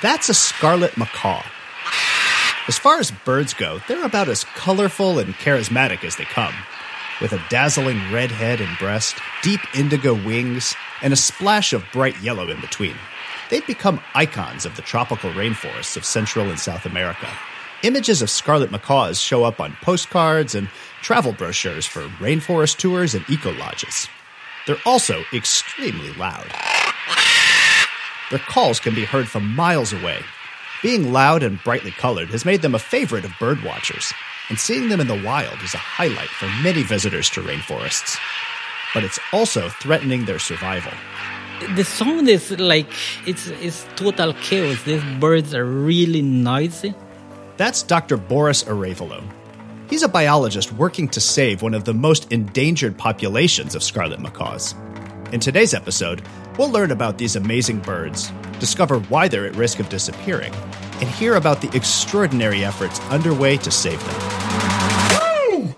That's a scarlet macaw. As far as birds go, they're about as colorful and charismatic as they come. With a dazzling red head and breast, deep indigo wings, and a splash of bright yellow in between. They've become icons of the tropical rainforests of Central and South America. Images of scarlet macaws show up on postcards and travel brochures for rainforest tours and eco lodges. They're also extremely loud. Their calls can be heard from miles away. Being loud and brightly colored has made them a favorite of bird watchers, and seeing them in the wild is a highlight for many visitors to rainforests. But it's also threatening their survival. The sound is like it's it's total chaos. These birds are really noisy. That's Dr. Boris Arevalo. He's a biologist working to save one of the most endangered populations of scarlet macaws. In today's episode, we'll learn about these amazing birds, discover why they're at risk of disappearing, and hear about the extraordinary efforts underway to save them.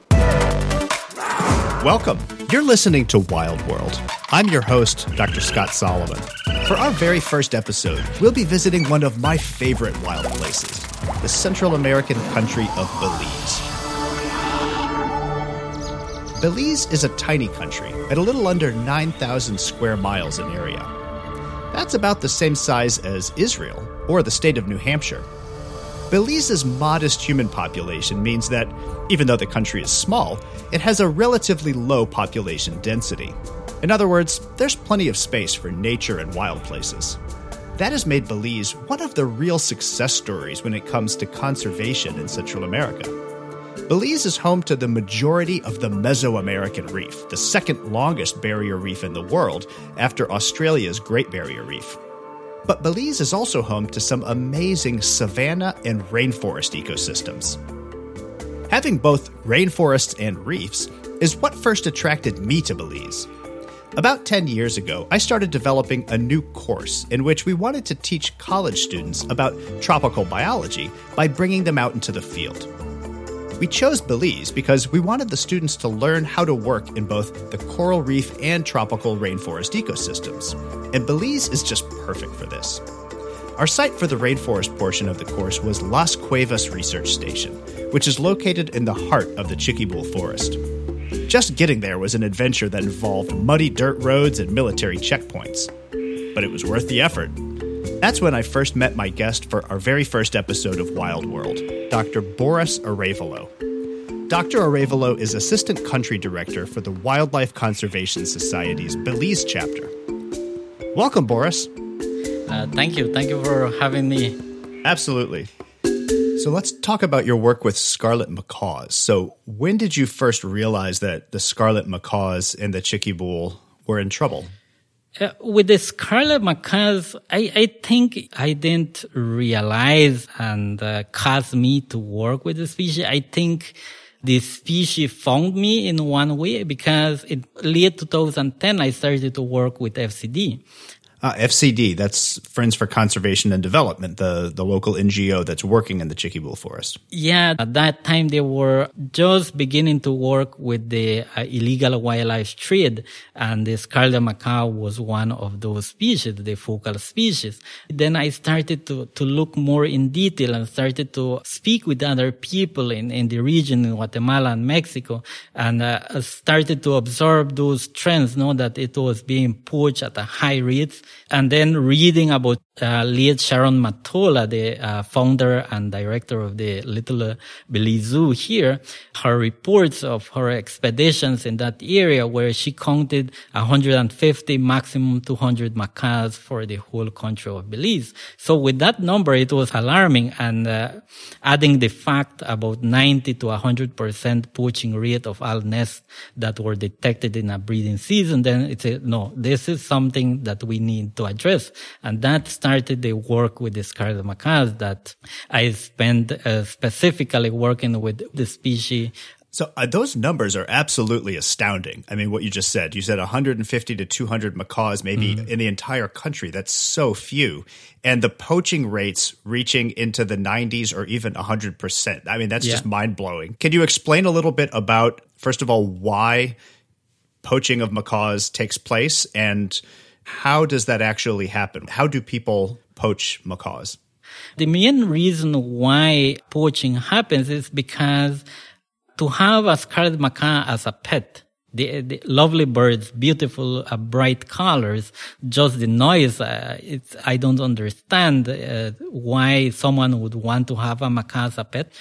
Welcome. You're listening to Wild World. I'm your host, Dr. Scott Solomon. For our very first episode, we'll be visiting one of my favorite wild places the Central American country of Belize. Belize is a tiny country at a little under 9,000 square miles in area. That's about the same size as Israel or the state of New Hampshire. Belize's modest human population means that, even though the country is small, it has a relatively low population density. In other words, there's plenty of space for nature and wild places. That has made Belize one of the real success stories when it comes to conservation in Central America. Belize is home to the majority of the Mesoamerican Reef, the second longest barrier reef in the world after Australia's Great Barrier Reef. But Belize is also home to some amazing savanna and rainforest ecosystems. Having both rainforests and reefs is what first attracted me to Belize. About 10 years ago, I started developing a new course in which we wanted to teach college students about tropical biology by bringing them out into the field. We chose Belize because we wanted the students to learn how to work in both the coral reef and tropical rainforest ecosystems. And Belize is just perfect for this. Our site for the rainforest portion of the course was Las Cuevas Research Station, which is located in the heart of the Chiquibul Forest. Just getting there was an adventure that involved muddy dirt roads and military checkpoints. But it was worth the effort. That's when I first met my guest for our very first episode of Wild World, Dr. Boris Arevalo. Dr. Arevalo is Assistant Country Director for the Wildlife Conservation Society's Belize chapter. Welcome, Boris. Uh, thank you. Thank you for having me. Absolutely. So let's talk about your work with scarlet macaws. So when did you first realize that the scarlet macaws and the Chiquibul were in trouble? Uh, with the scarlet macaws, I, I think I didn't realize and uh, caused me to work with the species. I think the species found me in one way because in late 2010, I started to work with FCD. Uh, FCD, that's Friends for Conservation and Development, the, the local NGO that's working in the Chiquibul Forest. Yeah, at that time they were just beginning to work with the uh, illegal wildlife trade, and the scarlet macaw was one of those species, the focal species. Then I started to, to look more in detail and started to speak with other people in, in the region, in Guatemala and Mexico, and uh, started to observe those trends, know that it was being poached at a high rate and then reading about uh, Lead Sharon Matola, the uh, founder and director of the Little Belize Zoo here, her reports of her expeditions in that area where she counted 150, maximum 200 macaws for the whole country of Belize. So with that number, it was alarming and uh, adding the fact about 90 to 100% poaching rate of all nests that were detected in a breeding season, then it's a, no, this is something that we need to address. And that started the work with the scarlet macaws that I spent uh, specifically working with the species so uh, those numbers are absolutely astounding. I mean, what you just said, you said 150 to 200 macaws, maybe mm. in the entire country. That's so few. And the poaching rates reaching into the 90s or even 100%. I mean, that's yeah. just mind blowing. Can you explain a little bit about, first of all, why poaching of macaws takes place and how does that actually happen? How do people poach macaws? The main reason why poaching happens is because to have a scarlet macaw as a pet, the, the lovely birds, beautiful, uh, bright colors, just the noise. Uh, it's, I don't understand uh, why someone would want to have a macaw as a pet.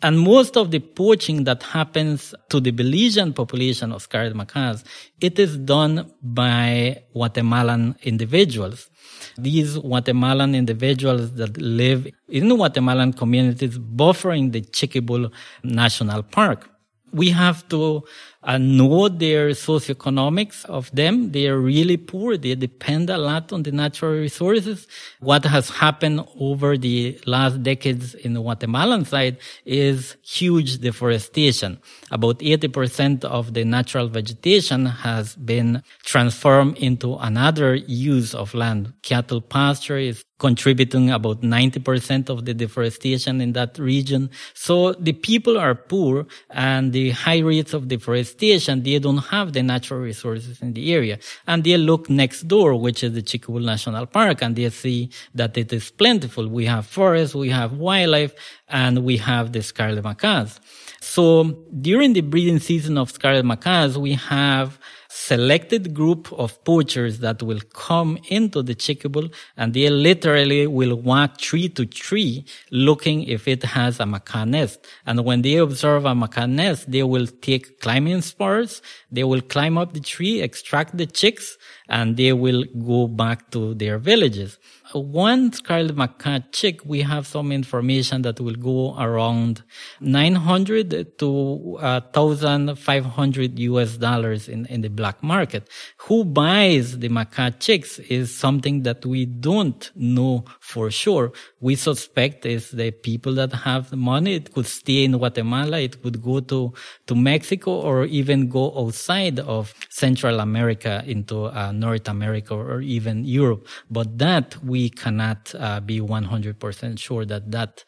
And most of the poaching that happens to the Belizean population of scarlet macaws, it is done by Guatemalan individuals. These Guatemalan individuals that live in the Guatemalan communities buffering the Chiquibul National Park. We have to uh, know their socioeconomics of them. They are really poor. They depend a lot on the natural resources. What has happened over the last decades in the Guatemalan side is huge deforestation. About 80% of the natural vegetation has been transformed into another use of land. Cattle pasture is contributing about 90% of the deforestation in that region. So the people are poor and the high rates of deforestation, they don't have the natural resources in the area. And they look next door, which is the Chiquibul National Park, and they see that it is plentiful. We have forests, we have wildlife, and we have the scarlet macaws. So during the breeding season of scarlet macaws, we have selected group of poachers that will come into the Chiquibul and they literally will walk tree to tree looking if it has a macaw nest. And when they observe a macaw nest, they will take climbing spurs. They will climb up the tree, extract the chicks, and they will go back to their villages one scarlet macaw chick, we have some information that will go around 900 to 1,500 US dollars in, in the black market. Who buys the macaw chicks is something that we don't know for sure. We suspect is the people that have the money. It could stay in Guatemala. It could go to, to Mexico or even go outside of Central America into uh, North America or even Europe. But that we we cannot uh, be 100% sure that that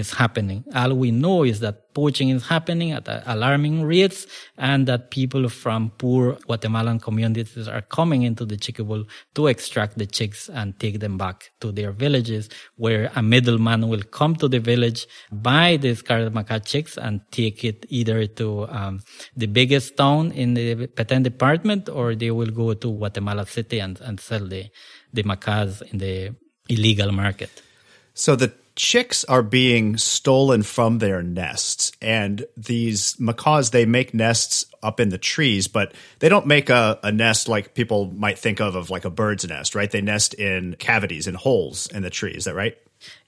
is happening. All we know is that poaching is happening at alarming rates and that people from poor Guatemalan communities are coming into the Chiquibul to extract the chicks and take them back to their villages where a middleman will come to the village, buy the scarlet macaw chicks and take it either to um, the biggest town in the Petén department or they will go to Guatemala City and, and sell the the macaws in the illegal market. So the chicks are being stolen from their nests and these macaws they make nests up in the trees but they don't make a, a, nest like people might think of of like a bird's nest right? They nest in cavities in holes in the tree. Is that right?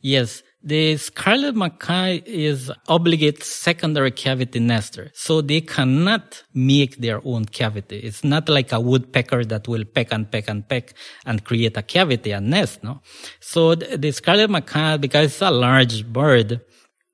Yes the scarlet macaw is obligate secondary cavity nester, so they cannot make their own cavity. It's not like a woodpecker that will peck and peck and peck and create a cavity, a nest, no? So the scarlet macaw, because it's a large bird,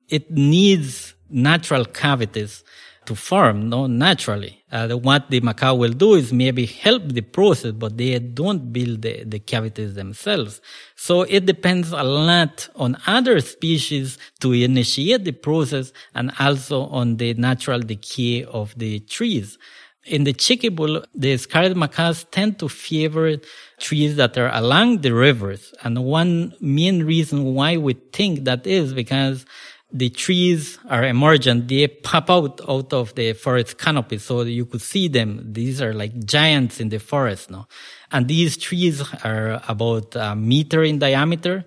it needs natural cavities to form no, naturally. Uh, what the macaw will do is maybe help the process, but they don't build the, the cavities themselves. So it depends a lot on other species to initiate the process and also on the natural decay of the trees. In the Chiquibul, the scarlet macaws tend to favor trees that are along the rivers. And one main reason why we think that is because the trees are emergent. They pop out out of the forest canopy, so you could see them. These are like giants in the forest, no? And these trees are about a meter in diameter.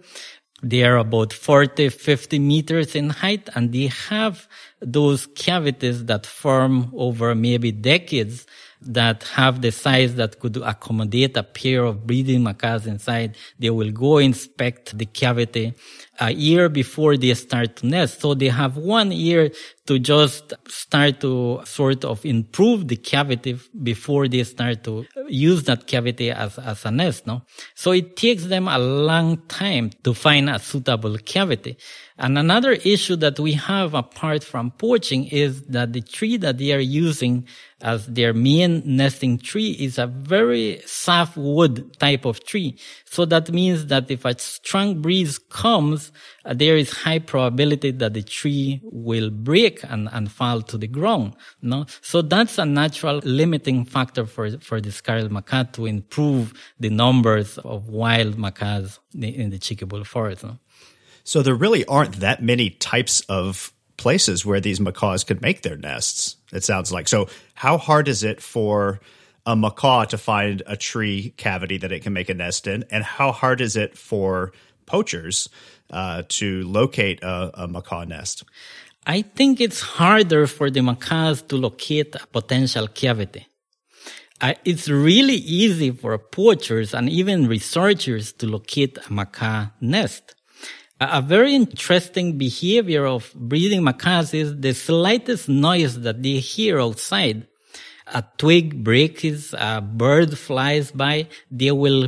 They are about 40, 50 meters in height, and they have those cavities that form over maybe decades that have the size that could accommodate a pair of breeding macaws inside. They will go inspect the cavity a year before they start to nest. So they have one year to just start to sort of improve the cavity before they start to use that cavity as, as a nest, no? So it takes them a long time to find a suitable cavity. And another issue that we have apart from poaching is that the tree that they are using as their main nesting tree is a very soft wood type of tree. So that means that if a strong breeze comes, uh, there is high probability that the tree will break and, and fall to the ground. No? So that's a natural limiting factor for, for the scarlet macaw to improve the numbers of wild macaws in the Chiquibul forest. No? So there really aren't that many types of places where these macaws could make their nests. It sounds like. So how hard is it for a macaw to find a tree cavity that it can make a nest in, and how hard is it for poachers uh, to locate a, a macaw nest? I think it's harder for the macaws to locate a potential cavity. Uh, it's really easy for poachers and even researchers to locate a macaw nest. A very interesting behavior of breeding macaws is the slightest noise that they hear outside. A twig breaks, a bird flies by, they will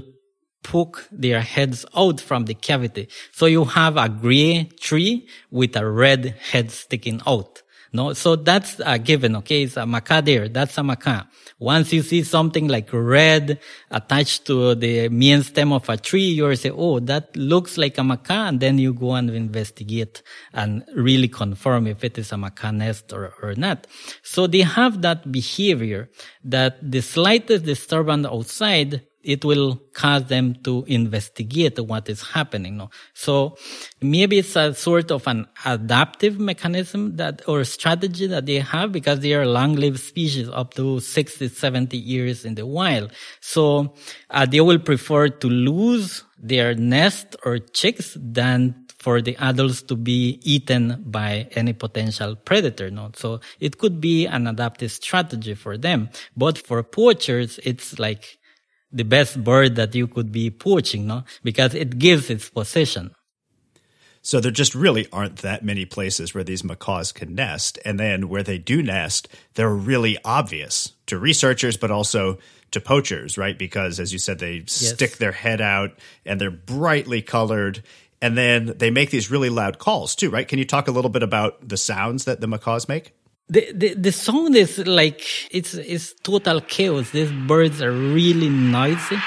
poke their heads out from the cavity. So you have a gray tree with a red head sticking out. No, so that's a given. Okay, it's a there. That's a macaw. Once you see something like red attached to the main stem of a tree, you're say, "Oh, that looks like a macaw," and then you go and investigate and really confirm if it is a macaw nest or, or not. So they have that behavior that the slightest disturbance outside it will cause them to investigate what is happening. No? So maybe it's a sort of an adaptive mechanism that or strategy that they have because they are long-lived species up to 60, 70 years in the wild. So uh, they will prefer to lose their nest or chicks than for the adults to be eaten by any potential predator. No? So it could be an adaptive strategy for them. But for poachers, it's like the best bird that you could be poaching, no? Because it gives its position. So there just really aren't that many places where these macaws can nest. And then where they do nest, they're really obvious to researchers, but also to poachers, right? Because as you said, they yes. stick their head out and they're brightly colored. And then they make these really loud calls too, right? Can you talk a little bit about the sounds that the macaws make? The, the, the song is like, it's, it's total chaos. These birds are really noisy.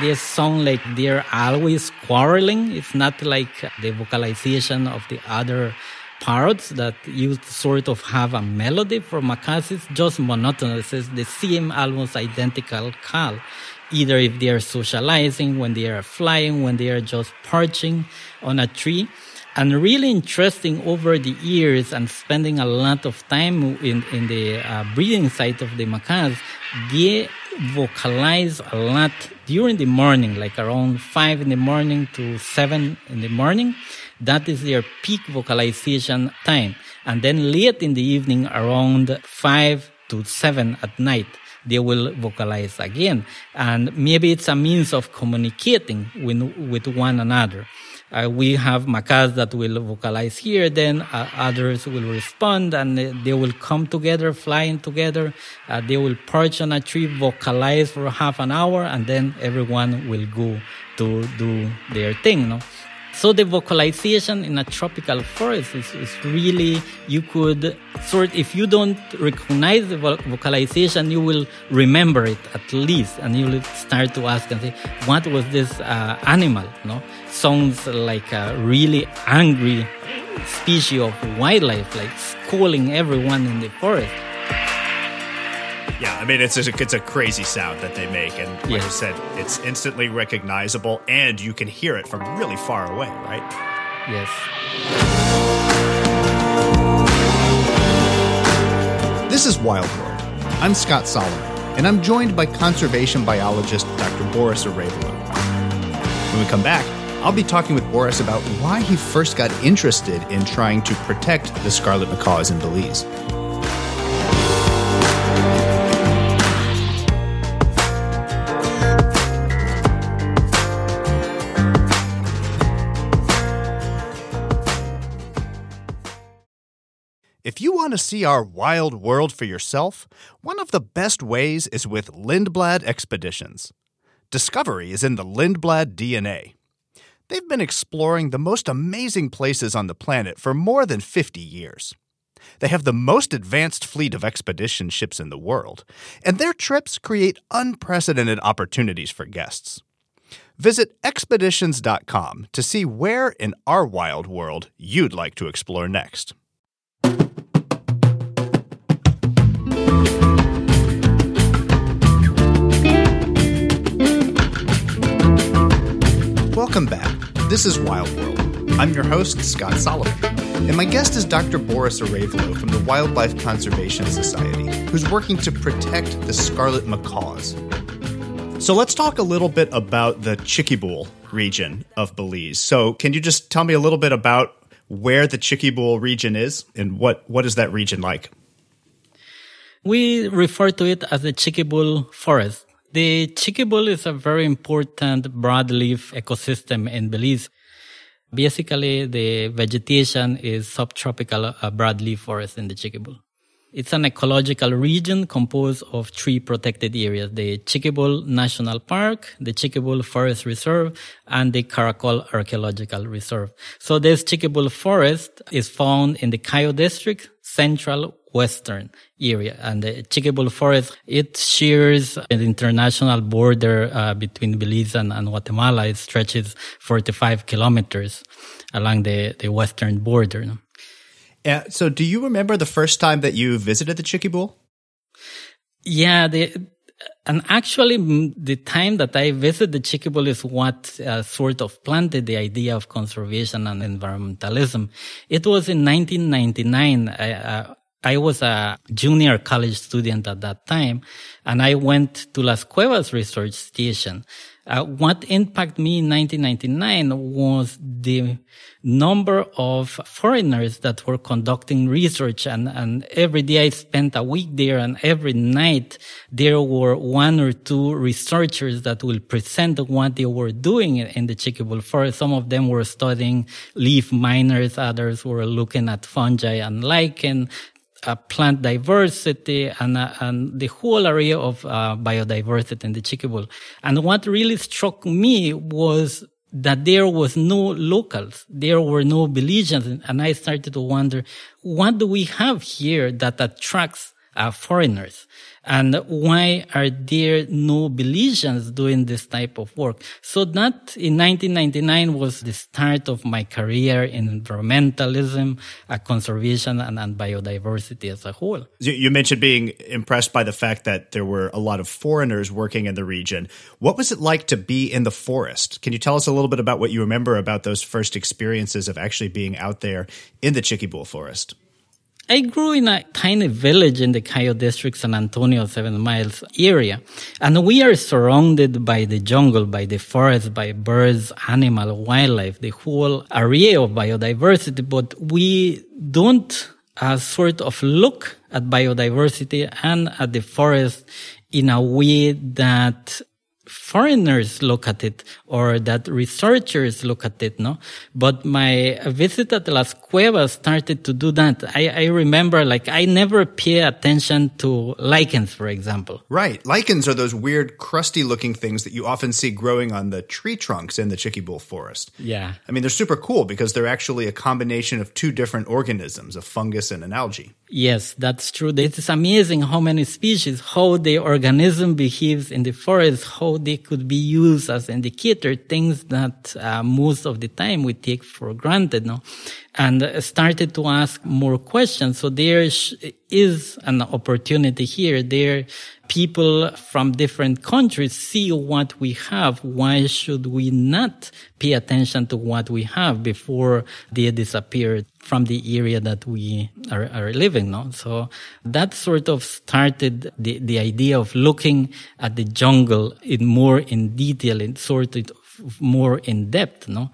They sound like they're always quarreling. It's not like the vocalization of the other parrots that used sort of have a melody for macaws. It's just monotonous. It's the same, almost identical call. Either if they are socializing, when they are flying, when they are just perching on a tree and really interesting over the years and spending a lot of time in, in the uh, breeding site of the macaws, they vocalize a lot during the morning, like around five in the morning to seven in the morning. That is their peak vocalization time. And then late in the evening, around five to seven at night, they will vocalize again. And maybe it's a means of communicating with, with one another. Uh, we have macaws that will vocalize here, then uh, others will respond and they will come together, flying together. Uh, they will perch on a tree, vocalize for half an hour, and then everyone will go to do their thing. No? So the vocalization in a tropical forest is, is really, you could sort, if you don't recognize the vocalization, you will remember it at least, and you will start to ask and say, what was this uh, animal? No, Sounds like a really angry species of wildlife, like scolding everyone in the forest. Yeah, I mean it's a, it's a crazy sound that they make, and like yeah. you said, it's instantly recognizable, and you can hear it from really far away, right? Yes. This is Wild World. I'm Scott Solomon, and I'm joined by conservation biologist Dr. Boris Arevalo. When we come back, I'll be talking with Boris about why he first got interested in trying to protect the scarlet macaws in Belize. Want to see our wild world for yourself, one of the best ways is with Lindblad Expeditions. Discovery is in the Lindblad DNA. They've been exploring the most amazing places on the planet for more than 50 years. They have the most advanced fleet of expedition ships in the world, and their trips create unprecedented opportunities for guests. Visit expeditions.com to see where in our wild world you'd like to explore next. Welcome back. This is Wild World. I'm your host, Scott Solomon. And my guest is Dr. Boris Arevalo from the Wildlife Conservation Society, who's working to protect the scarlet macaws. So let's talk a little bit about the Chiquibul region of Belize. So can you just tell me a little bit about where the Chiquibul region is and what, what is that region like? We refer to it as the Chiquibul forest. The Chiquibul is a very important broadleaf ecosystem in Belize. Basically, the vegetation is subtropical broadleaf forest in the Chiquibul. It's an ecological region composed of three protected areas, the Chiquibul National Park, the Chiquibul Forest Reserve, and the Caracol Archaeological Reserve. So this Chiquibul Forest is found in the Cayo District, central western area. And the Chiquibul Forest, it shares an international border uh, between Belize and, and, Guatemala. It stretches 45 kilometers along the, the western border. Yeah. So, do you remember the first time that you visited the Chiquibul? Yeah, the, and actually, the time that I visited the Chiquibul is what uh, sort of planted the idea of conservation and environmentalism. It was in 1999. I, uh, I was a junior college student at that time, and I went to Las Cuevas research station. Uh, what impacted me in 1999 was the number of foreigners that were conducting research and, and every day I spent a week there and every night there were one or two researchers that will present what they were doing in the Chiquibul forest. Some of them were studying leaf miners, others were looking at fungi and lichen, uh, plant diversity and, uh, and the whole area of uh, biodiversity in the Chiquibul. And what really struck me was that there was no locals, there were no Belizeans, and I started to wonder, what do we have here that attracts uh, foreigners? And why are there no Belizeans doing this type of work? So that in 1999 was the start of my career in environmentalism, conservation, and, and, biodiversity as a whole. You mentioned being impressed by the fact that there were a lot of foreigners working in the region. What was it like to be in the forest? Can you tell us a little bit about what you remember about those first experiences of actually being out there in the Chiquibul forest? I grew in a tiny village in the Cayo district, San Antonio, seven miles area. And we are surrounded by the jungle, by the forest, by birds, animal, wildlife, the whole array of biodiversity. But we don't uh, sort of look at biodiversity and at the forest in a way that foreigners look at it or that researchers look at it, no? But my visit at Las Cuevas started to do that. I, I remember like I never pay attention to lichens, for example. Right. Lichens are those weird crusty looking things that you often see growing on the tree trunks in the Chiquibul forest. Yeah. I mean, they're super cool because they're actually a combination of two different organisms, a fungus and an algae. Yes, that's true. It is amazing how many species, how the organism behaves in the forest, how they could be used as indicator, things that uh, most of the time we take for granted, no? And started to ask more questions. So there is an opportunity here. There people from different countries see what we have. Why should we not pay attention to what we have before they disappear from the area that we are, are living now? So that sort of started the, the idea of looking at the jungle in more in detail and sort of more in depth, no?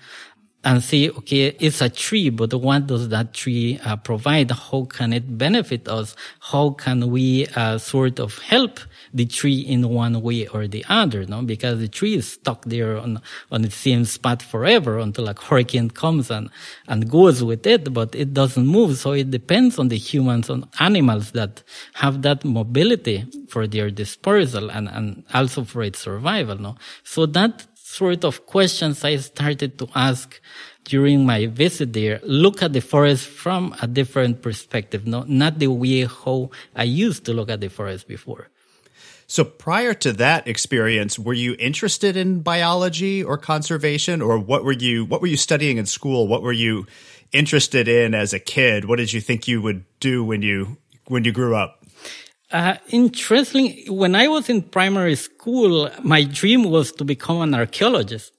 And see, okay, it's a tree, but what does that tree uh, provide? How can it benefit us? How can we uh, sort of help the tree in one way or the other? No, because the tree is stuck there on on the same spot forever until a hurricane comes and and goes with it, but it doesn't move. So it depends on the humans and animals that have that mobility for their dispersal and and also for its survival. No, so that sort of questions I started to ask during my visit there. Look at the forest from a different perspective, no, not the way how I used to look at the forest before. So prior to that experience, were you interested in biology or conservation or what were you what were you studying in school? What were you interested in as a kid? What did you think you would do when you when you grew up? Uh, interestingly, when I was in primary school, my dream was to become an archaeologist.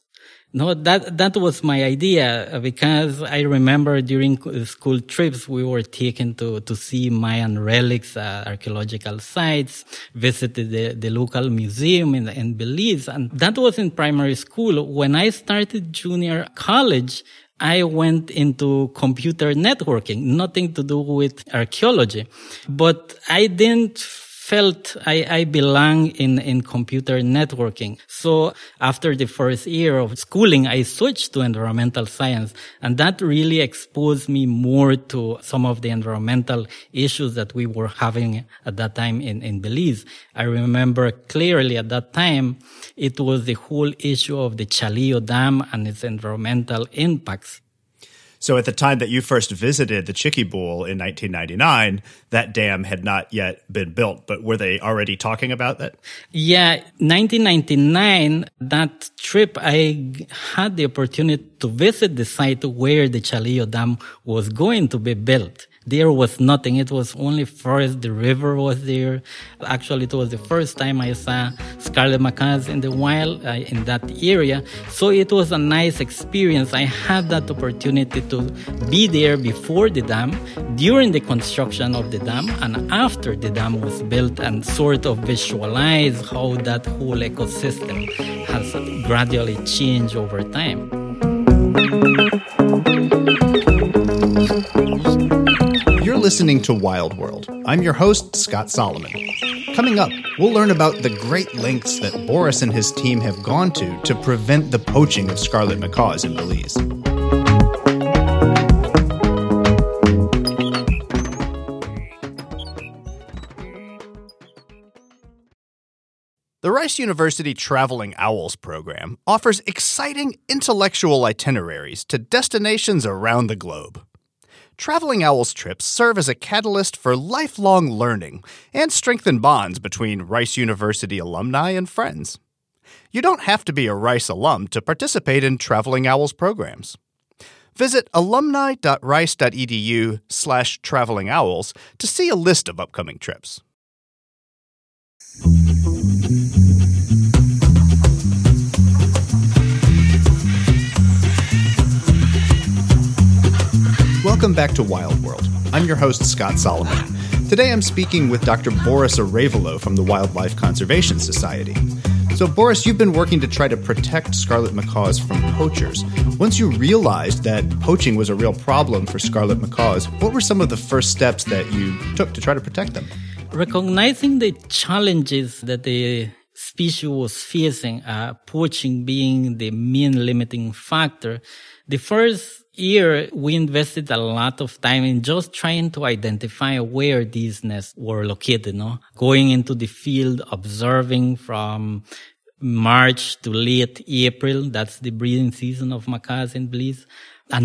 No, that, that was my idea because I remember during school trips, we were taken to, to see Mayan relics, uh, archaeological sites, visited the, the local museum in, in Belize. And that was in primary school. When I started junior college, I went into computer networking, nothing to do with archaeology, but I didn't felt I, I belong in, in computer networking. So after the first year of schooling, I switched to environmental science and that really exposed me more to some of the environmental issues that we were having at that time in, in Belize. I remember clearly at that time, it was the whole issue of the Chalillo Dam and its environmental impacts. So at the time that you first visited the Chiquibul in 1999, that dam had not yet been built, but were they already talking about that? Yeah, 1999, that trip, I had the opportunity to visit the site where the Chalillo Dam was going to be built. There was nothing. It was only forest. The river was there. Actually, it was the first time I saw scarlet macaws in the wild uh, in that area. So it was a nice experience. I had that opportunity to be there before the dam, during the construction of the dam, and after the dam was built and sort of visualize how that whole ecosystem has gradually changed over time. Listening to Wild World. I'm your host, Scott Solomon. Coming up, we'll learn about the great lengths that Boris and his team have gone to to prevent the poaching of scarlet macaws in Belize. The Rice University Traveling Owls program offers exciting intellectual itineraries to destinations around the globe. Traveling Owls trips serve as a catalyst for lifelong learning and strengthen bonds between Rice University alumni and friends. You don't have to be a Rice alum to participate in Traveling Owls programs. Visit alumni.rice.edu slash traveling owls to see a list of upcoming trips. Welcome back to Wild World. I'm your host, Scott Solomon. Today I'm speaking with Dr. Boris Arevalo from the Wildlife Conservation Society. So, Boris, you've been working to try to protect scarlet macaws from poachers. Once you realized that poaching was a real problem for scarlet macaws, what were some of the first steps that you took to try to protect them? Recognizing the challenges that the species was facing, uh, poaching being the main limiting factor, the first year, we invested a lot of time in just trying to identify where these nests were located, no? Going into the field, observing from March to late April. That's the breeding season of macaws. And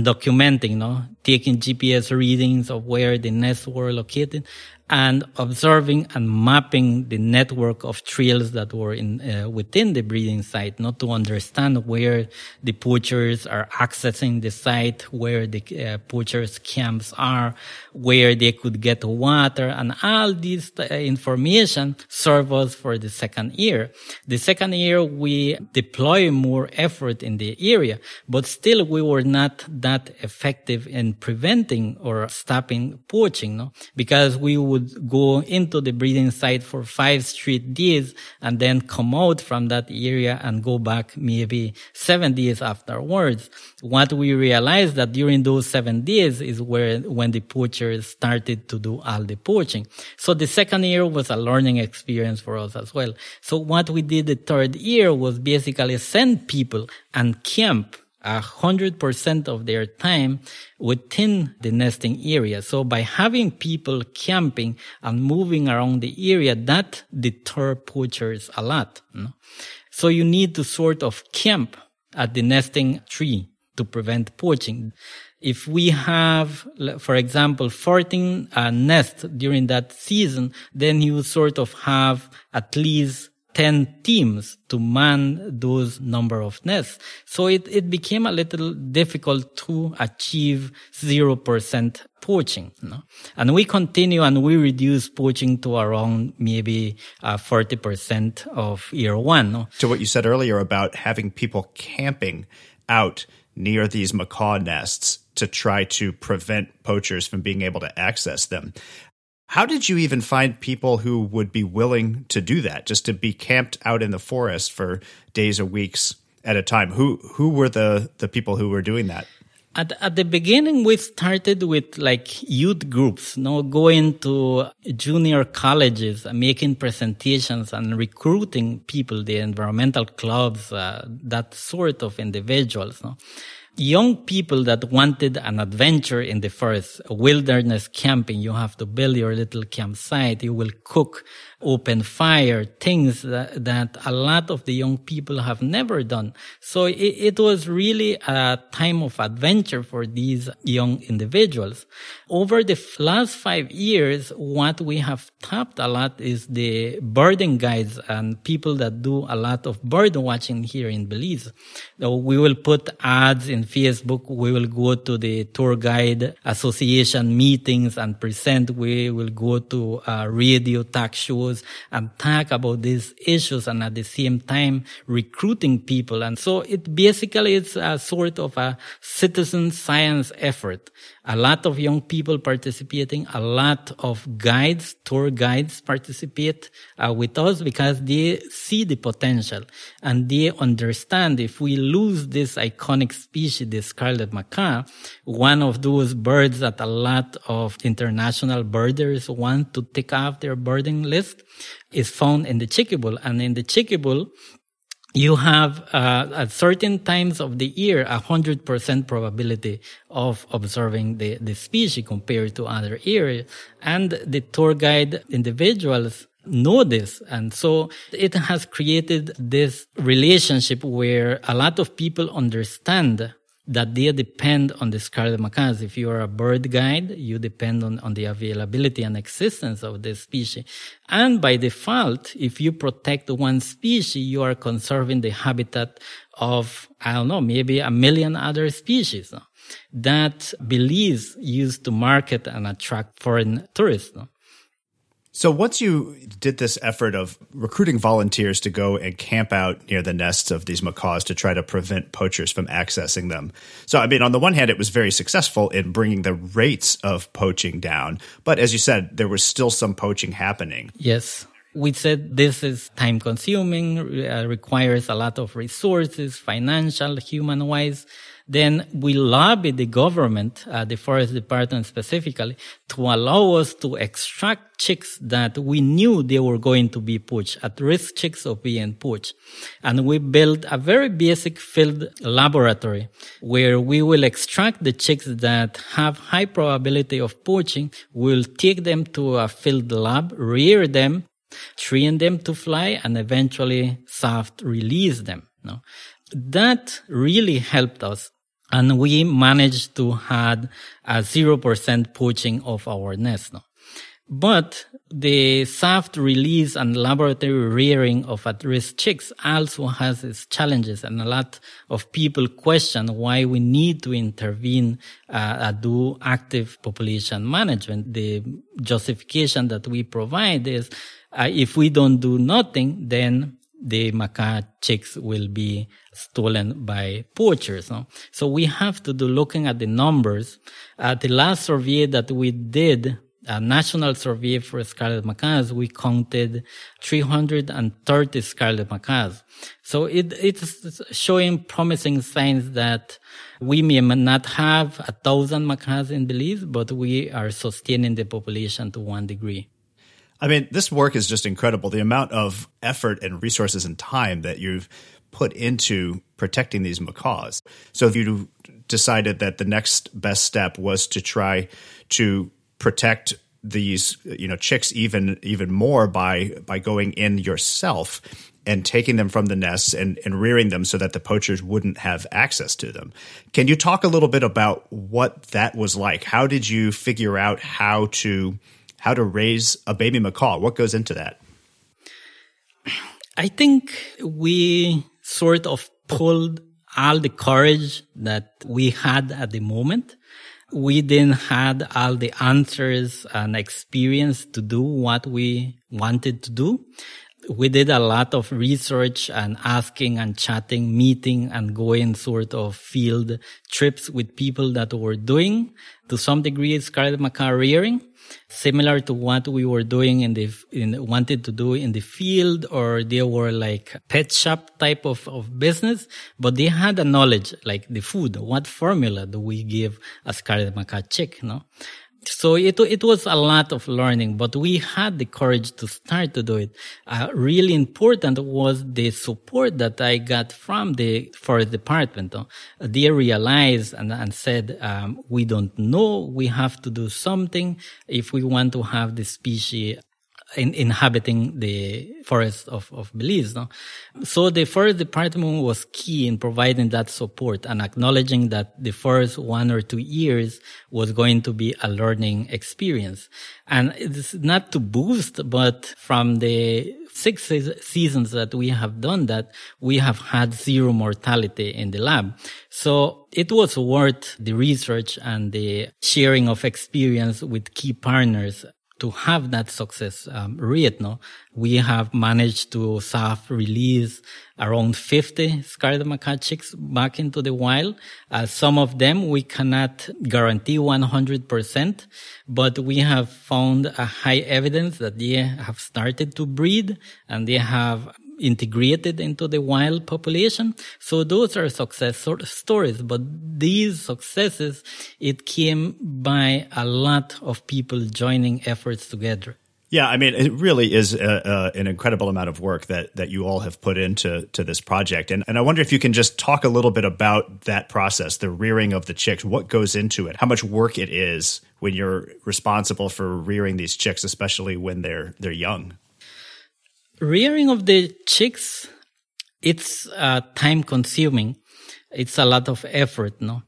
documenting, no? Taking GPS readings of where the nests were located and observing and mapping the network of trails that were in uh, within the breeding site, not to understand where the poachers are accessing the site, where the uh, poachers' camps are, where they could get water, and all this uh, information serve us for the second year. The second year we deploy more effort in the area, but still we were not that effective in preventing or stopping poaching, no? because we would would go into the breeding site for five straight days and then come out from that area and go back maybe seven days afterwards. What we realized that during those seven days is where, when the poachers started to do all the poaching. So the second year was a learning experience for us as well. So what we did the third year was basically send people and camp a hundred percent of their time within the nesting area. So by having people camping and moving around the area, that deter poachers a lot. You know? So you need to sort of camp at the nesting tree to prevent poaching. If we have, for example, 14 uh, nests during that season, then you sort of have at least 10 teams to man those number of nests. So it, it became a little difficult to achieve 0% poaching. You know? And we continue and we reduce poaching to around maybe uh, 40% of year one. No? To what you said earlier about having people camping out near these macaw nests to try to prevent poachers from being able to access them. How did you even find people who would be willing to do that, just to be camped out in the forest for days or weeks at a time? Who who were the the people who were doing that? At, at the beginning, we started with like youth groups, you know, going to junior colleges, making presentations and recruiting people, the environmental clubs, uh, that sort of individuals. You know young people that wanted an adventure in the forest, wilderness camping. You have to build your little campsite. You will cook, open fire, things that, that a lot of the young people have never done. So it, it was really a time of adventure for these young individuals. Over the last five years, what we have tapped a lot is the birding guides and people that do a lot of bird watching here in Belize. So we will put ads in Facebook. We will go to the tour guide association meetings and present. We will go to uh, radio talk shows and talk about these issues and at the same time recruiting people. And so it basically is a sort of a citizen science effort a lot of young people participating, a lot of guides, tour guides participate uh, with us because they see the potential and they understand if we lose this iconic species, the scarlet macaw, one of those birds that a lot of international birders want to take off their birding list is found in the Chiquibul. And in the Chiquibul, you have uh, at certain times of the year a hundred percent probability of observing the, the species compared to other areas. And the tour guide individuals know this. And so it has created this relationship where a lot of people understand that they depend on the scarlet macaws. If you are a bird guide, you depend on, on the availability and existence of the species. And by default, if you protect one species, you are conserving the habitat of, I don't know, maybe a million other species. No? That Belize used to market and attract foreign tourists. No? So once you did this effort of recruiting volunteers to go and camp out near the nests of these macaws to try to prevent poachers from accessing them. So I mean on the one hand it was very successful in bringing the rates of poaching down, but as you said there was still some poaching happening. Yes. We said this is time consuming, uh, requires a lot of resources, financial, human wise then we lobbied the government, uh, the forest department specifically, to allow us to extract chicks that we knew they were going to be poached, at risk chicks of being poached. And we built a very basic field laboratory where we will extract the chicks that have high probability of poaching. We'll take them to a field lab, rear them, train them to fly, and eventually soft release them. No? That really helped us and we managed to had a 0% poaching of our nest. No? But the soft release and laboratory rearing of at-risk chicks also has its challenges and a lot of people question why we need to intervene uh, do active population management. The justification that we provide is uh, if we don't do nothing, then the macaw chicks will be stolen by poachers. No? So we have to do looking at the numbers. At the last survey that we did, a national survey for scarlet macaws, we counted 330 scarlet macaws. So it, it's showing promising signs that we may not have a thousand macaws in Belize, but we are sustaining the population to one degree. I mean, this work is just incredible. The amount of effort and resources and time that you've put into protecting these macaws. So if you decided that the next best step was to try to protect these you know chicks even even more by by going in yourself and taking them from the nests and, and rearing them so that the poachers wouldn't have access to them. Can you talk a little bit about what that was like? How did you figure out how to how to raise a baby macaw. What goes into that? I think we sort of pulled all the courage that we had at the moment. We didn't had all the answers and experience to do what we wanted to do. we did a lot of research and asking and chatting, meeting and going sort of field trips with people that were doing to some degree scarlet macaw rearing similar to what we were doing in the in wanted to do in the field or they were like pet shop type of, of business but they had a knowledge like the food. What formula do we give a scarlet macaw chick no so it it was a lot of learning, but we had the courage to start to do it. Uh, really important was the support that I got from the forest department. Uh, they realized and, and said, um, "We don't know. We have to do something if we want to have the species in, inhabiting the forest of, of Belize. No? So the forest department was key in providing that support and acknowledging that the first one or two years was going to be a learning experience. And it's not to boost, but from the six seasons that we have done that, we have had zero mortality in the lab. So it was worth the research and the sharing of experience with key partners to have that success um, rate, no, we have managed to soft release around 50 scarlet macaw chicks back into the wild. Uh, some of them we cannot guarantee 100%, but we have found a high evidence that they have started to breed and they have integrated into the wild population. So those are success stories, but these successes, it came by a lot of people joining efforts together. Yeah, I mean, it really is a, a, an incredible amount of work that that you all have put into to this project, and and I wonder if you can just talk a little bit about that process, the rearing of the chicks, what goes into it, how much work it is when you're responsible for rearing these chicks, especially when they're they're young rearing of the chicks, it's uh, time consuming. It's a lot of effort, no?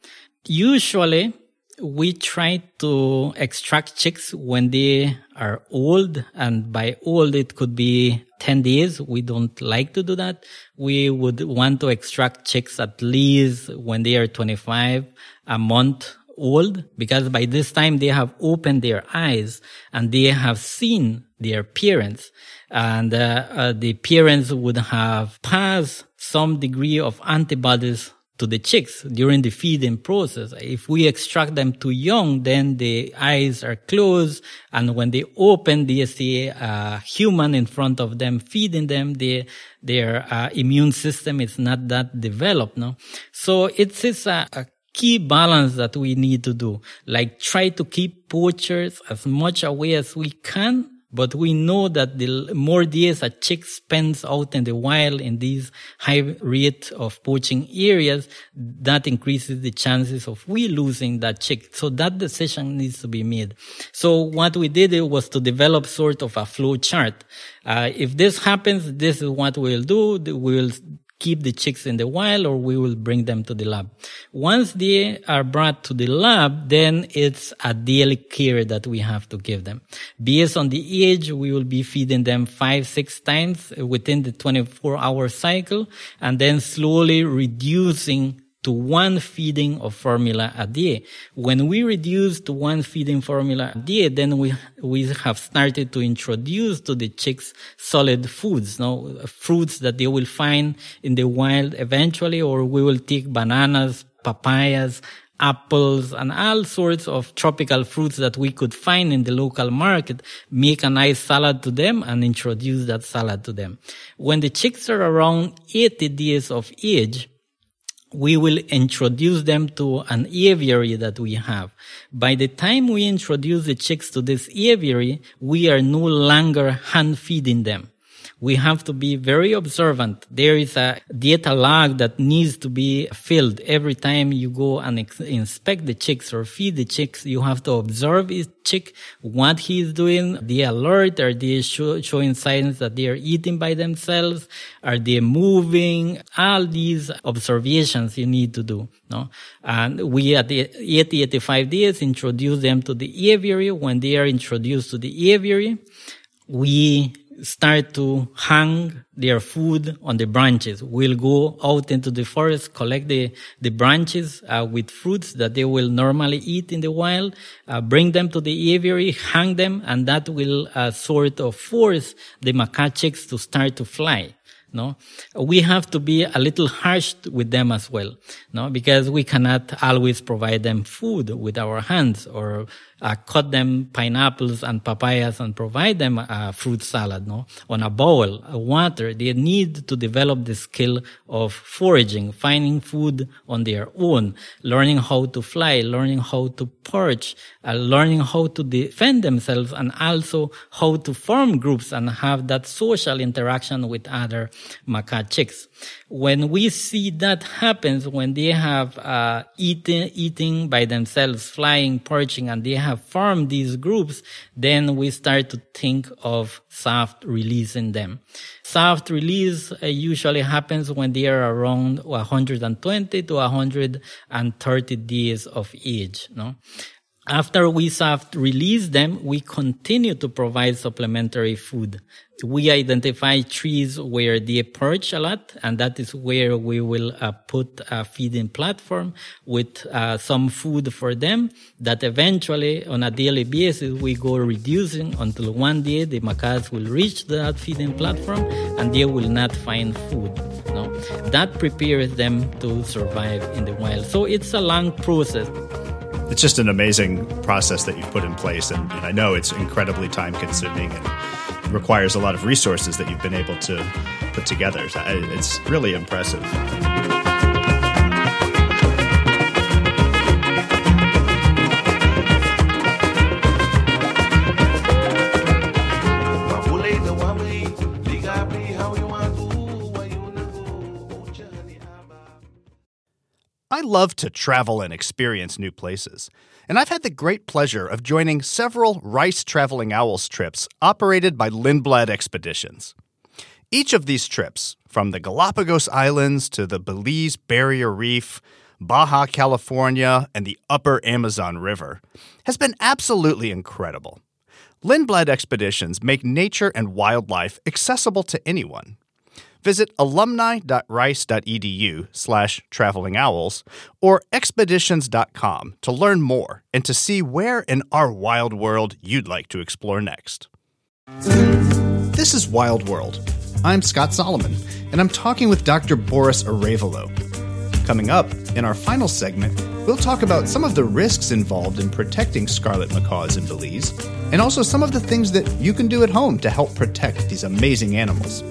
Usually, we try to extract chicks when they are old and by old it could be 10 days we don't like to do that we would want to extract chicks at least when they are 25 a month old because by this time they have opened their eyes and they have seen their parents and uh, uh, the parents would have passed some degree of antibodies to the chicks during the feeding process. If we extract them too young, then the eyes are closed. And when they open, they see a human in front of them feeding them. They, their uh, immune system is not that developed. No? So it's, it's a, a key balance that we need to do. Like try to keep poachers as much away as we can but we know that the more days a chick spends out in the wild in these high rate of poaching areas, that increases the chances of we losing that chick. So that decision needs to be made. So what we did was to develop sort of a flow chart. Uh, if this happens, this is what we'll do. We'll keep the chicks in the wild or we will bring them to the lab. Once they are brought to the lab, then it's a daily care that we have to give them. Based on the age, we will be feeding them five, six times within the 24 hour cycle and then slowly reducing to one feeding of formula a day. When we reduce to one feeding formula a day, then we, we have started to introduce to the chicks solid foods, no, fruits that they will find in the wild eventually, or we will take bananas, papayas, apples and all sorts of tropical fruits that we could find in the local market, make a nice salad to them and introduce that salad to them. When the chicks are around 80 days of age, we will introduce them to an aviary that we have. By the time we introduce the chicks to this aviary, we are no longer hand feeding them we have to be very observant. There is a data log that needs to be filled every time you go and inspect the chicks or feed the chicks. You have to observe each chick, what he is doing, the alert, are they show, showing signs that they are eating by themselves? Are they moving? All these observations you need to do. No? And we at the 80, 85 days introduce them to the aviary. When they are introduced to the aviary, we start to hang their food on the branches. Will go out into the forest, collect the, the branches uh, with fruits that they will normally eat in the wild, uh, bring them to the aviary, hang them, and that will uh, sort of force the macaw chicks to start to fly. No, we have to be a little harsh with them as well. No, because we cannot always provide them food with our hands or uh, cut them pineapples and papayas and provide them a fruit salad, no, on a bowl, a water. They need to develop the skill of foraging, finding food on their own, learning how to fly, learning how to perch, uh, learning how to defend themselves and also how to form groups and have that social interaction with other macaw chicks when we see that happens, when they have uh, eating, eating by themselves, flying, perching, and they have formed these groups, then we start to think of soft releasing them. Soft release uh, usually happens when they are around 120 to 130 days of age. No? After we soft release them, we continue to provide supplementary food. We identify trees where they perch a lot, and that is where we will uh, put a feeding platform with uh, some food for them that eventually on a daily basis we go reducing until one day the macaws will reach that feeding platform and they will not find food. No? That prepares them to survive in the wild. So it's a long process it's just an amazing process that you've put in place. And, and I know it's incredibly time consuming and requires a lot of resources that you've been able to put together. It's really impressive. Love to travel and experience new places, and I've had the great pleasure of joining several Rice Traveling Owls trips operated by Lindblad Expeditions. Each of these trips, from the Galapagos Islands to the Belize Barrier Reef, Baja California, and the upper Amazon River, has been absolutely incredible. Lindblad Expeditions make nature and wildlife accessible to anyone. Visit alumni.rice.edu slash travelingowls or expeditions.com to learn more and to see where in our wild world you'd like to explore next. This is Wild World. I'm Scott Solomon, and I'm talking with Dr. Boris Arevalo. Coming up, in our final segment, we'll talk about some of the risks involved in protecting scarlet macaws in Belize, and also some of the things that you can do at home to help protect these amazing animals.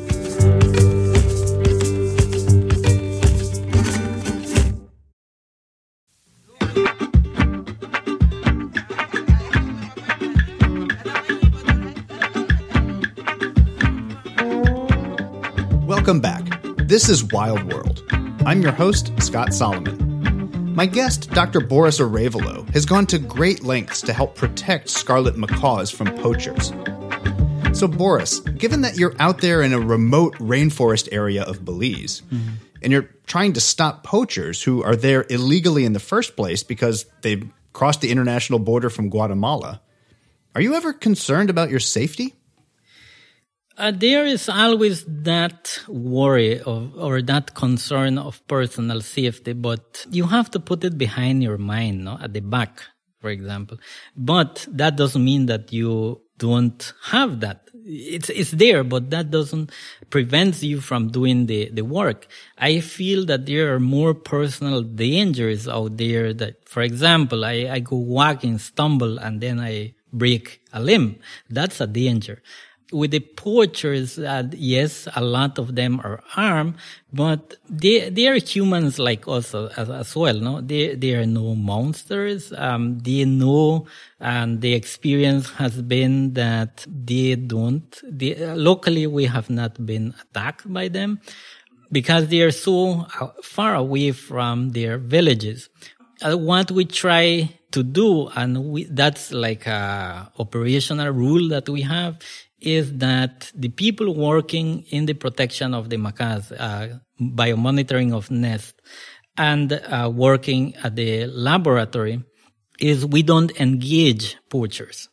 Welcome back. This is Wild World. I'm your host, Scott Solomon. My guest, Dr. Boris Arevalo, has gone to great lengths to help protect scarlet macaws from poachers. So, Boris, given that you're out there in a remote rainforest area of Belize, mm-hmm. and you're trying to stop poachers who are there illegally in the first place because they've crossed the international border from Guatemala, are you ever concerned about your safety? Uh, there is always that worry of, or that concern of personal safety, but you have to put it behind your mind, no? at the back, for example. But that doesn't mean that you don't have that. It's, it's there, but that doesn't prevent you from doing the, the work. I feel that there are more personal dangers out there that, for example, I, I go walking, stumble, and then I break a limb. That's a danger with the poachers, uh, yes, a lot of them are armed, but they they are humans like us as, as well. No, they they are no monsters. Um, they know, and the experience has been that they don't. They, uh, locally, we have not been attacked by them because they are so uh, far away from their villages. Uh, what we try to do, and we, that's like a operational rule that we have, is that the people working in the protection of the macaws, uh, biomonitoring of nests, and uh, working at the laboratory is we don't engage poachers.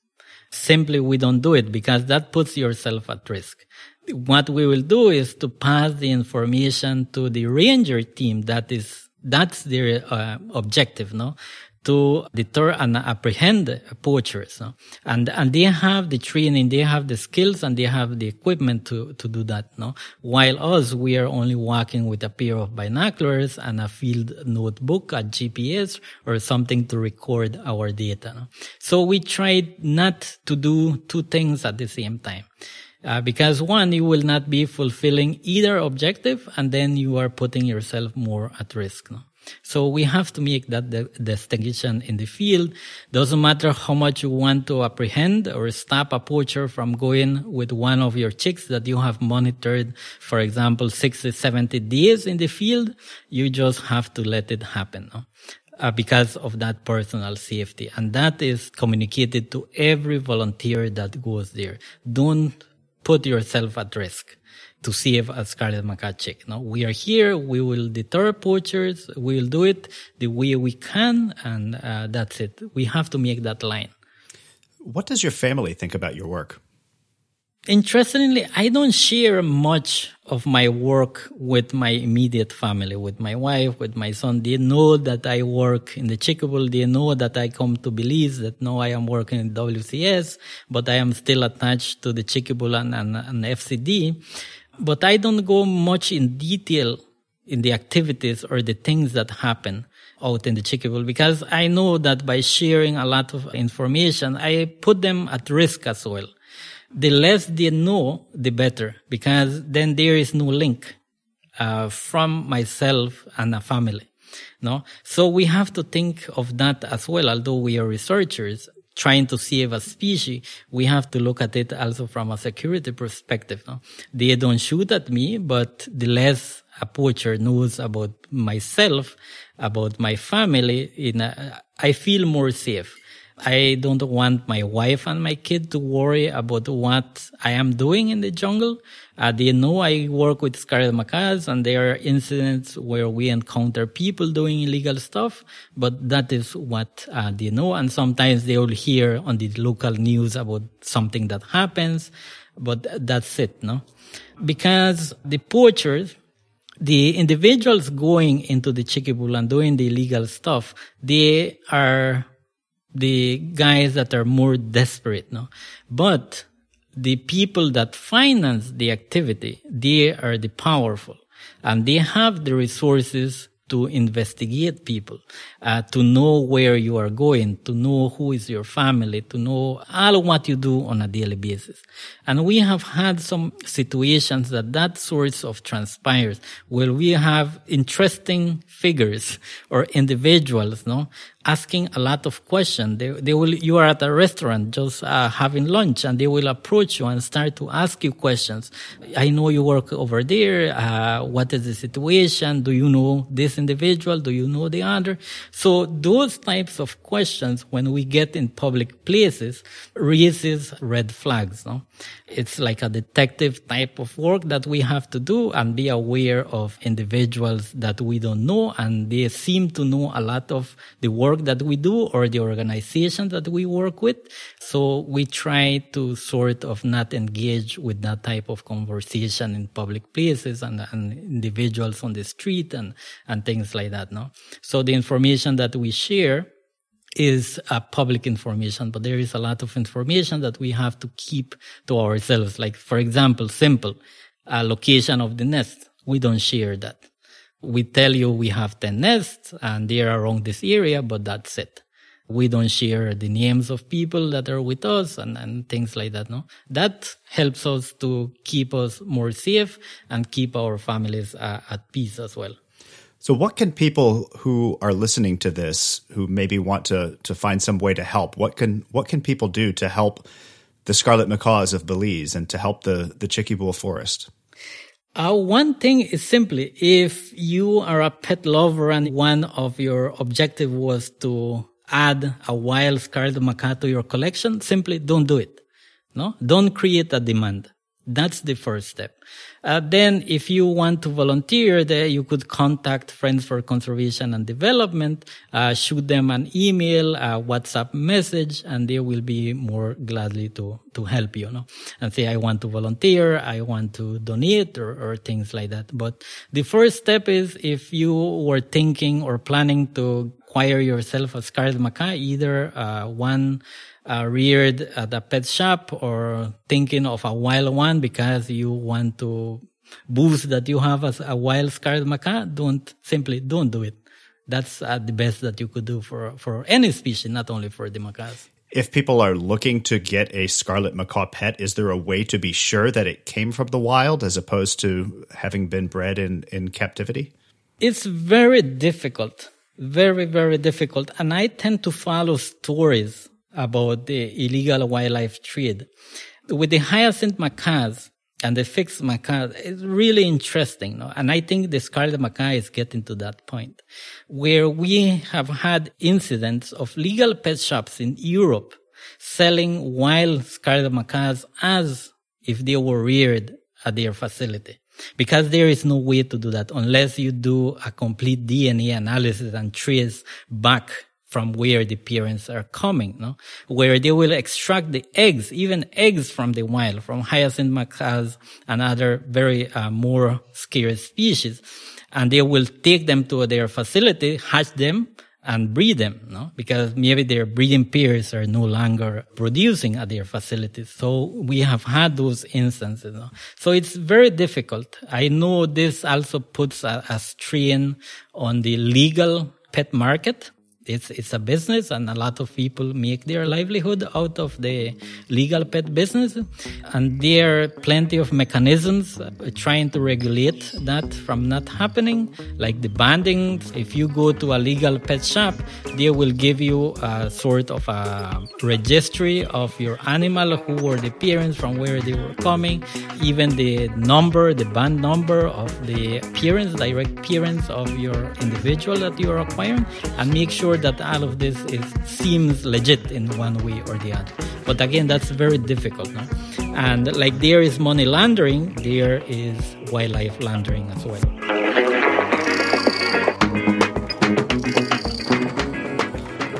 Simply, we don't do it because that puts yourself at risk. What we will do is to pass the information to the ranger team that is that's their uh, objective, no? To deter and apprehend poachers. No? And, and they have the training, they have the skills and they have the equipment to, to do that. No? While us, we are only walking with a pair of binoculars and a field notebook, a GPS or something to record our data. No? So we tried not to do two things at the same time. Uh, because one, you will not be fulfilling either objective and then you are putting yourself more at risk. No? So we have to make that the, distinction in the field. Doesn't matter how much you want to apprehend or stop a poacher from going with one of your chicks that you have monitored, for example, 60, 70 days in the field. You just have to let it happen. No? Uh, because of that personal safety. And that is communicated to every volunteer that goes there. Don't put yourself at risk to save a scarlet macaw chick. No, we are here. We will deter poachers. We will do it the way we can, and uh, that's it. We have to make that line. What does your family think about your work? Interestingly, I don't share much of my work with my immediate family, with my wife, with my son. They know that I work in the Chiquibul. They know that I come to Belize, that know I am working in WCS, but I am still attached to the Chiquibul and, and, and FCD. But I don't go much in detail in the activities or the things that happen out in the Chiquibul because I know that by sharing a lot of information, I put them at risk as well. The less they know, the better because then there is no link uh, from myself and a family. No, so we have to think of that as well. Although we are researchers, trying to save a species, we have to look at it also from a security perspective. No? They don't shoot at me, but the less a poacher knows about myself, about my family, in a, I feel more safe. I don't want my wife and my kid to worry about what I am doing in the jungle. Uh, they know I work with scarlet macaws and there are incidents where we encounter people doing illegal stuff, but that is what uh, they know. And sometimes they will hear on the local news about something that happens, but that's it, no? Because the poachers, the individuals going into the Chiquibul and doing the illegal stuff, they are the guys that are more desperate, no? But the people that finance the activity, they are the powerful and they have the resources to investigate people, uh, to know where you are going, to know who is your family, to know all what you do on a daily basis. And we have had some situations that that sorts of transpires where we have interesting figures or individuals, no, asking a lot of questions. They, they will, you are at a restaurant just uh, having lunch and they will approach you and start to ask you questions. I know you work over there. Uh, what is the situation? Do you know this individual? Do you know the other? So those types of questions, when we get in public places, raises red flags. No? It's like a detective type of work that we have to do and be aware of individuals that we don't know and they seem to know a lot of the work that we do or the organization that we work with. So we try to sort of not engage with that type of conversation in public places and, and individuals on the street and, and things like that. No? So the information that we share is a public information, but there is a lot of information that we have to keep to ourselves. Like, for example, simple, location of the nest. We don't share that. We tell you we have 10 nests and they are around this area, but that's it. We don't share the names of people that are with us and, and things like that. No, that helps us to keep us more safe and keep our families uh, at peace as well. So, what can people who are listening to this, who maybe want to to find some way to help, what can what can people do to help the scarlet macaws of Belize and to help the the Chiquibul forest? Uh, one thing is simply if you are a pet lover and one of your objective was to add a wild scarlet macaw to your collection, simply don't do it. No, don't create a demand. That's the first step. Uh, then if you want to volunteer there, you could contact Friends for Conservation and Development, uh, shoot them an email, a WhatsApp message, and they will be more gladly to, to help you, know, and say, I want to volunteer, I want to donate or, or things like that. But the first step is if you were thinking or planning to acquire yourself a scarlet macaw, either uh, one uh, reared at a pet shop or thinking of a wild one because you want to boost that you have as a wild scarlet macaw, don't simply don't do it. That's uh, the best that you could do for for any species, not only for the macaws. If people are looking to get a scarlet macaw pet, is there a way to be sure that it came from the wild as opposed to having been bred in, in captivity? It's very difficult. Very, very difficult. And I tend to follow stories about the illegal wildlife trade. With the hyacinth macaws and the Spix's macaw, it's really interesting. No? And I think the scarlet macaw is getting to that point where we have had incidents of legal pet shops in Europe selling wild scarlet macaws as if they were reared at their facility. Because there is no way to do that unless you do a complete DNA analysis and trace back from where the parents are coming, no? Where they will extract the eggs, even eggs from the wild, from hyacinth macaws and other very uh, more scarce species. And they will take them to their facility, hatch them, and breed them, no? Because maybe their breeding pairs are no longer producing at their facilities. So we have had those instances. No? So it's very difficult. I know this also puts a, a strain on the legal pet market it's it's a business and a lot of people make their livelihood out of the legal pet business. And there are plenty of mechanisms uh, trying to regulate that from not happening like the banding. If you go to a legal pet shop they will give you a sort of a registry of your animal who were the parents from where they were coming even the number the band number of the parents direct parents of your individual that you are acquiring and make sure sure that all of this is seems legit in one way or the other. But again, that's very difficult. No? And like there is money laundering, there is wildlife laundering as well.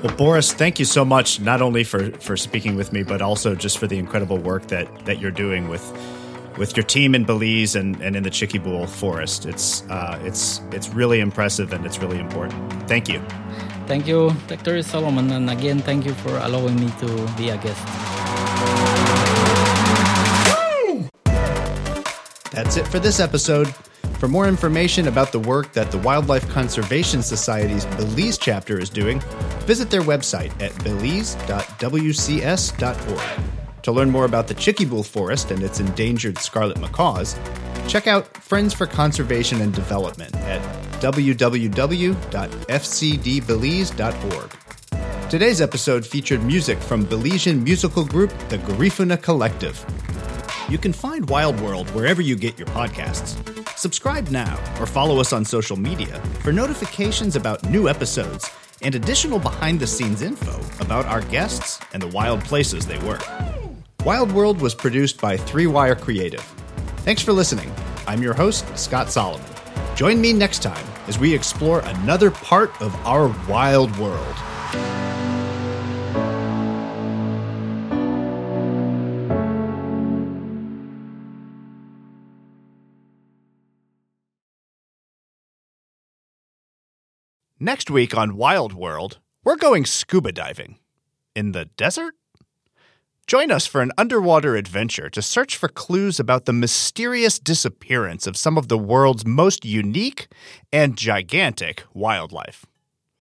Well, Boris, thank you so much, not only for, for speaking with me, but also just for the incredible work that, that you're doing with with your team in Belize and, and in the Chiquibul forest. It's uh, it's it's really impressive and it's really important. Thank you. Thank you, Dr. Solomon, and again, thank you for allowing me to be a guest. That's it for this episode. For more information about the work that the Wildlife Conservation Society's Belize chapter is doing, visit their website at belize.wcs.org. To learn more about the Chiquibul Forest and its endangered scarlet macaws, check out Friends for Conservation and Development at www.fcdbelize.org. Today's episode featured music from Belizean musical group the Garifuna Collective. You can find Wild World wherever you get your podcasts. Subscribe now or follow us on social media for notifications about new episodes and additional behind the scenes info about our guests and the wild places they work. Wild World was produced by Three Wire Creative. Thanks for listening. I'm your host, Scott Solomon. Join me next time as we explore another part of our wild world. Next week on Wild World, we're going scuba diving. In the desert? Join us for an underwater adventure to search for clues about the mysterious disappearance of some of the world's most unique and gigantic wildlife.